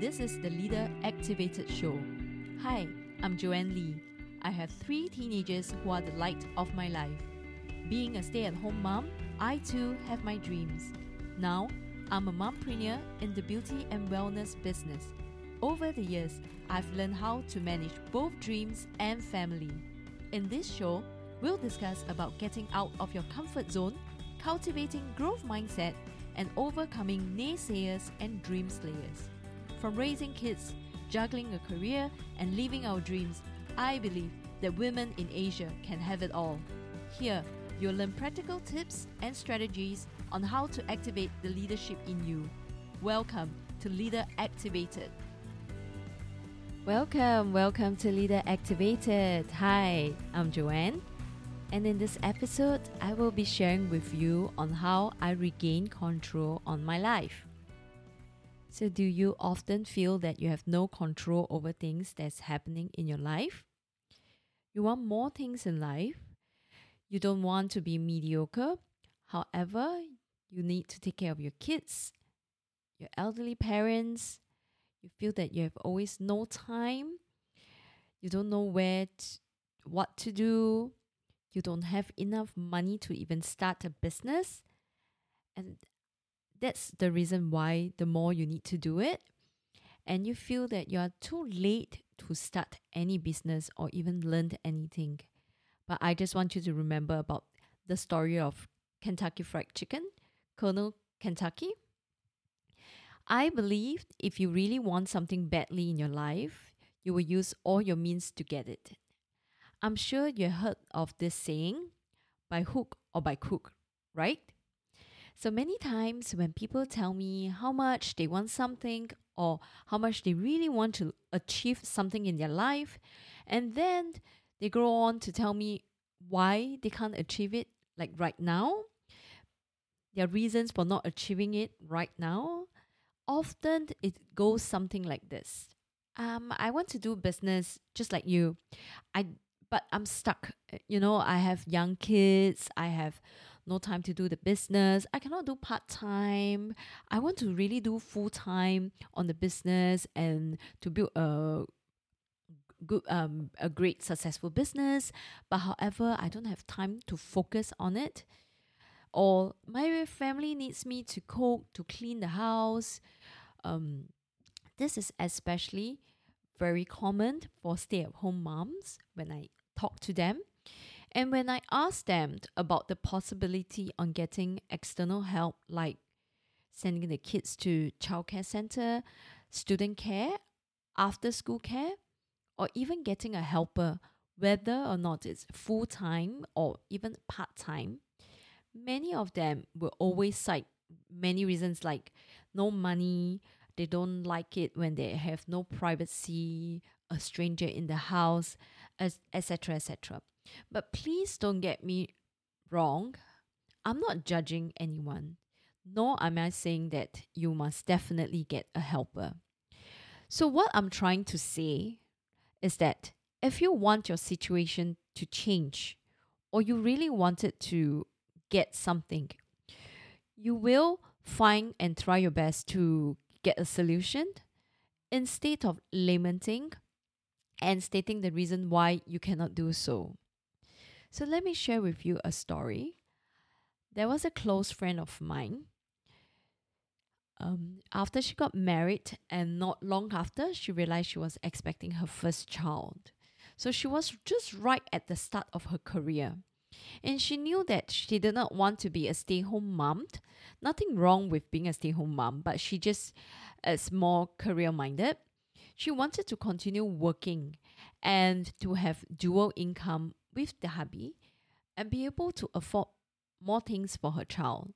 This is the Leader Activated Show. Hi, I'm Joanne Lee. I have three teenagers who are the light of my life. Being a stay at home mom, I too have my dreams. Now, I'm a mompreneur in the beauty and wellness business. Over the years, I've learned how to manage both dreams and family. In this show, we'll discuss about getting out of your comfort zone, cultivating growth mindset, and overcoming naysayers and dream slayers. From raising kids, juggling a career, and living our dreams, I believe that women in Asia can have it all. Here, you'll learn practical tips and strategies on how to activate the leadership in you. Welcome to Leader Activated. Welcome, welcome to Leader Activated. Hi, I'm Joanne. And in this episode, I will be sharing with you on how I regain control on my life. So, do you often feel that you have no control over things that's happening in your life? You want more things in life. You don't want to be mediocre. However, you need to take care of your kids, your elderly parents. You feel that you have always no time. You don't know where, what to do you don't have enough money to even start a business. And that's the reason why the more you need to do it. And you feel that you are too late to start any business or even learn anything. But I just want you to remember about the story of Kentucky Fried Chicken, Colonel Kentucky. I believe if you really want something badly in your life, you will use all your means to get it. I'm sure you heard of this saying, by hook or by crook, right? So many times when people tell me how much they want something or how much they really want to achieve something in their life, and then they go on to tell me why they can't achieve it like right now, their reasons for not achieving it right now, often it goes something like this. Um, I want to do business just like you. I but I'm stuck. You know, I have young kids, I have no time to do the business. I cannot do part time. I want to really do full time on the business and to build a good um a great successful business. But however, I don't have time to focus on it. Or my family needs me to cook, to clean the house. Um, this is especially very common for stay at home moms when I talk to them. And when I asked them about the possibility on getting external help, like sending the kids to childcare center, student care, after school care, or even getting a helper, whether or not it's full time or even part time, many of them will always cite many reasons like no money, they don't like it when they have no privacy, a stranger in the house, etc., etc. But please don't get me wrong. I'm not judging anyone, nor am I saying that you must definitely get a helper. So, what I'm trying to say is that if you want your situation to change, or you really wanted to get something, you will find and try your best to get a solution instead of lamenting and stating the reason why you cannot do so. So, let me share with you a story. There was a close friend of mine. Um, after she got married, and not long after, she realized she was expecting her first child. So, she was just right at the start of her career. And she knew that she did not want to be a stay home mom. Nothing wrong with being a stay home mom, but she just is more career minded. She wanted to continue working and to have dual income with the hubby and be able to afford more things for her child.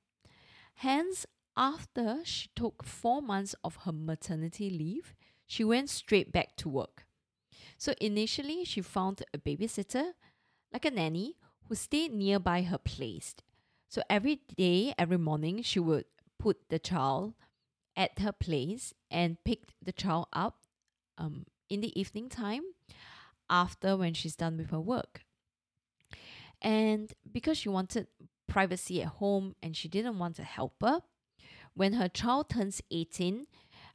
Hence, after she took four months of her maternity leave, she went straight back to work. So initially, she found a babysitter, like a nanny, who stayed nearby her place. So every day, every morning, she would put the child at her place and pick the child up um, in the evening time after when she's done with her work. And because she wanted privacy at home and she didn't want a helper, when her child turns 18,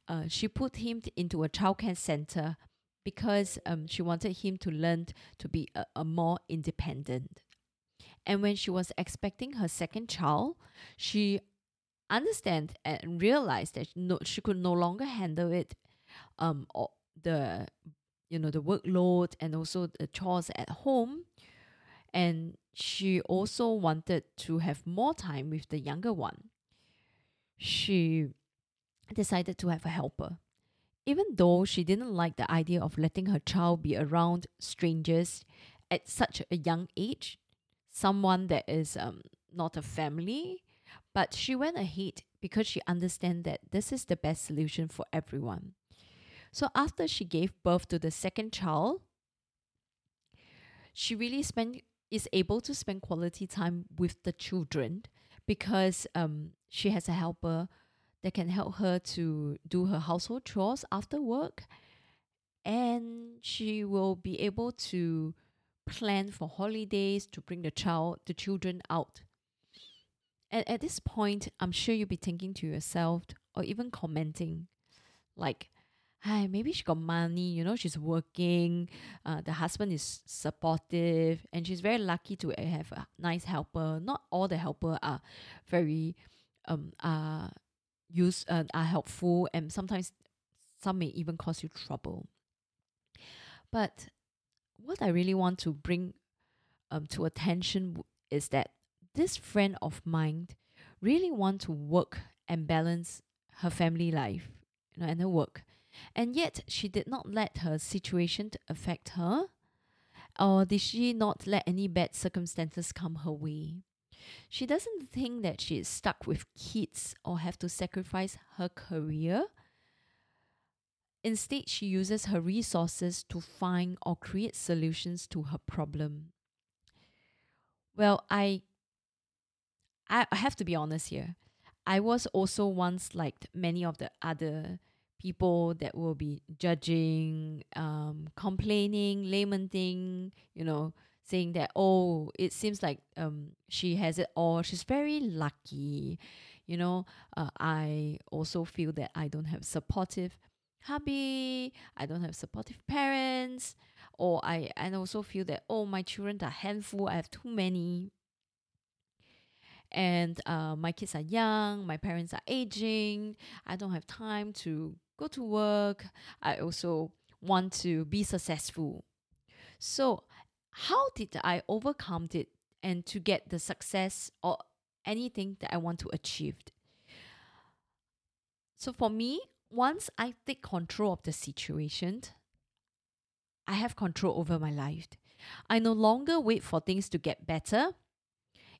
uh, she put him into a childcare center because um, she wanted him to learn to be a, a more independent. And when she was expecting her second child, she understand and realized that no, she could no longer handle it, um, the you know the workload and also the chores at home, and she also wanted to have more time with the younger one. She decided to have a helper. Even though she didn't like the idea of letting her child be around strangers at such a young age, someone that is um, not a family, but she went ahead because she understands that this is the best solution for everyone. So after she gave birth to the second child, she really spent is able to spend quality time with the children because um, she has a helper that can help her to do her household chores after work. And she will be able to plan for holidays to bring the child the children out. And at this point i'm sure you'll be thinking to yourself or even commenting like hi maybe she got money you know she's working uh, the husband is supportive and she's very lucky to have a nice helper. Not all the helper are very um are use uh, are helpful and sometimes some may even cause you trouble. But what i really want to bring um, to attention is that this friend of mine really want to work and balance her family life you know, and her work and yet she did not let her situation affect her or did she not let any bad circumstances come her way she doesn't think that she is stuck with kids or have to sacrifice her career. Instead, she uses her resources to find or create solutions to her problem. Well, I I have to be honest here. I was also once like many of the other people that will be judging, um, complaining, lamenting, you know, saying that oh it seems like um she has it all. She's very lucky. You know uh, i also feel that i don't have supportive hubby i don't have supportive parents or i and also feel that oh my children are handful. I have too many. And uh, my kids are young my parents are aging. I don't have time to go to work i also want to be successful so how did I overcome it and to get the success or anything that I want to achieve? So for me, once I take control of the situation, I have control over my life. I no longer wait for things to get better.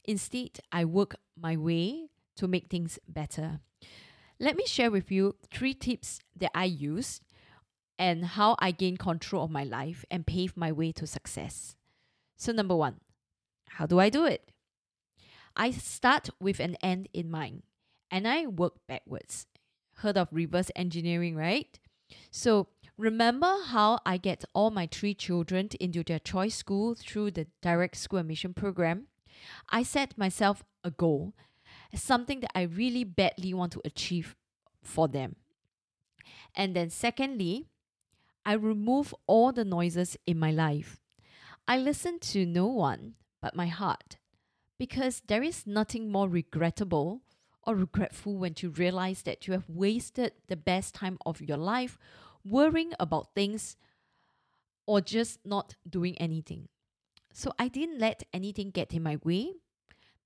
Instead, I work my way to make things better. Let me share with you three tips that I use and how I gain control of my life and pave my way to success. So, number one, how do I do it? I start with an end in mind and I work backwards. Heard of reverse engineering, right? So, remember how I get all my three children into their choice school through the direct school admission program? I set myself a goal, something that I really badly want to achieve for them. And then, secondly, I remove all the noises in my life. I listen to no one but my heart because there is nothing more regrettable or regretful when you realize that you have wasted the best time of your life worrying about things or just not doing anything. So I didn't let anything get in my way.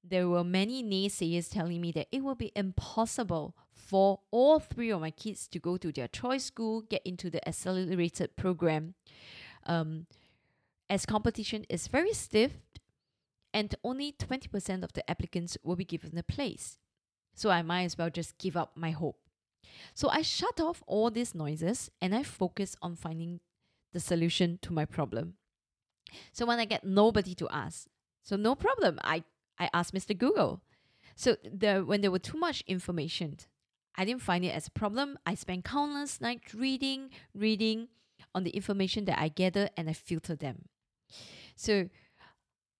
There were many naysayers telling me that it will be impossible for all three of my kids to go to their choice school, get into the accelerated program. Um, as competition is very stiff and only 20% of the applicants will be given a place. So I might as well just give up my hope. So I shut off all these noises and I focus on finding the solution to my problem. So when I get nobody to ask, so no problem, I, I asked Mr. Google. So the, when there were too much information, I didn't find it as a problem. I spent countless nights reading, reading on the information that I gather and I filter them. So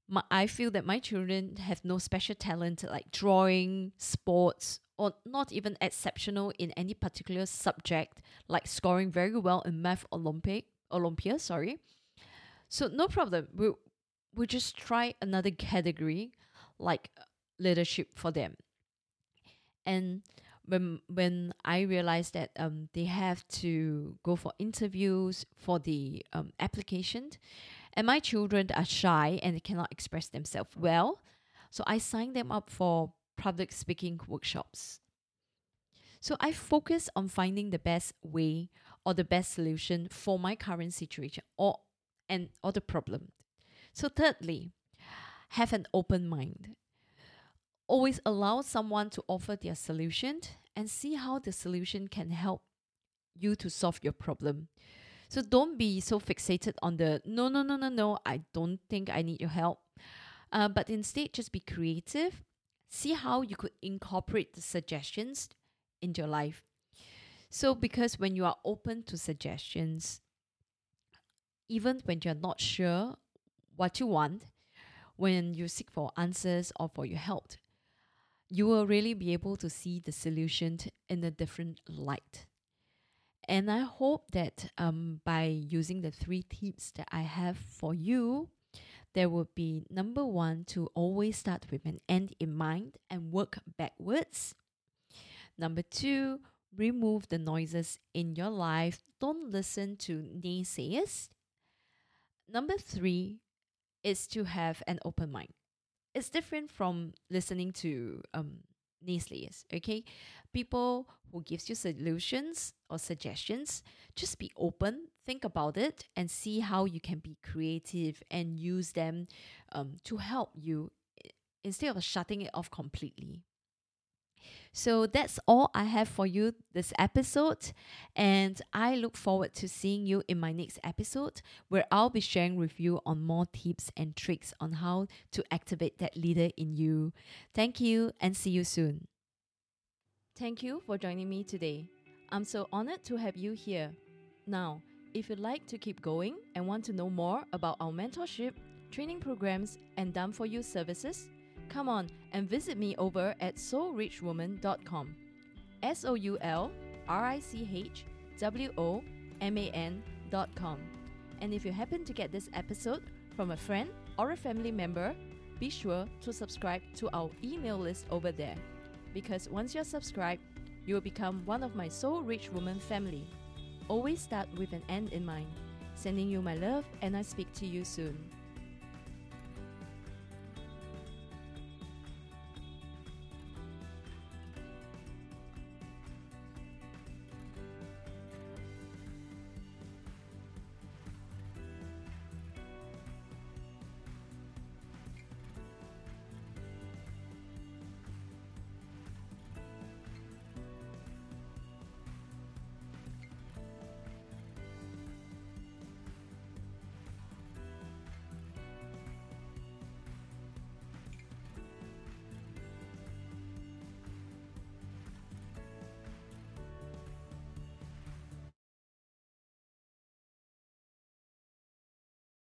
my, I feel that my children have no special talent like drawing, sports, or not even exceptional in any particular subject, like scoring very well in math Olympic Olympia, sorry. So no problem. We we just try another category like leadership for them. And when when I realized that um they have to go for interviews for the um application and my children are shy and they cannot express themselves well. So I signed them up for public speaking workshops. So I focus on finding the best way or the best solution for my current situation or and or the problem. So thirdly, have an open mind. Always allow someone to offer their solution and see how the solution can help you to solve your problem. So don't be so fixated on the no, no, no, no, no, I don't think I need your help. Uh, but instead, just be creative. See how you could incorporate the suggestions in your life. So, because when you are open to suggestions, even when you're not sure what you want, when you seek for answers or for your help, you will really be able to see the solution in a different light. And I hope that um, by using the three tips that I have for you, there would be number one to always start with an end in mind and work backwards. Number two, remove the noises in your life. Don't listen to naysayers. Number three is to have an open mind. It's different from listening to um, naysayers, okay? People who gives you solutions or suggestions, just be open, think about it, and see how you can be creative and use them um, to help you instead of shutting it off completely. So that's all I have for you this episode. And I look forward to seeing you in my next episode where I'll be sharing with you on more tips and tricks on how to activate that leader in you. Thank you and see you soon. Thank you for joining me today. I'm so honored to have you here. Now, if you'd like to keep going and want to know more about our mentorship, training programs, and done for you services, Come on and visit me over at soulrichwoman.com. S O U L R I C H W O M A N.com. And if you happen to get this episode from a friend or a family member, be sure to subscribe to our email list over there. Because once you're subscribed, you will become one of my Soul Rich Woman family. Always start with an end in mind. Sending you my love, and I speak to you soon.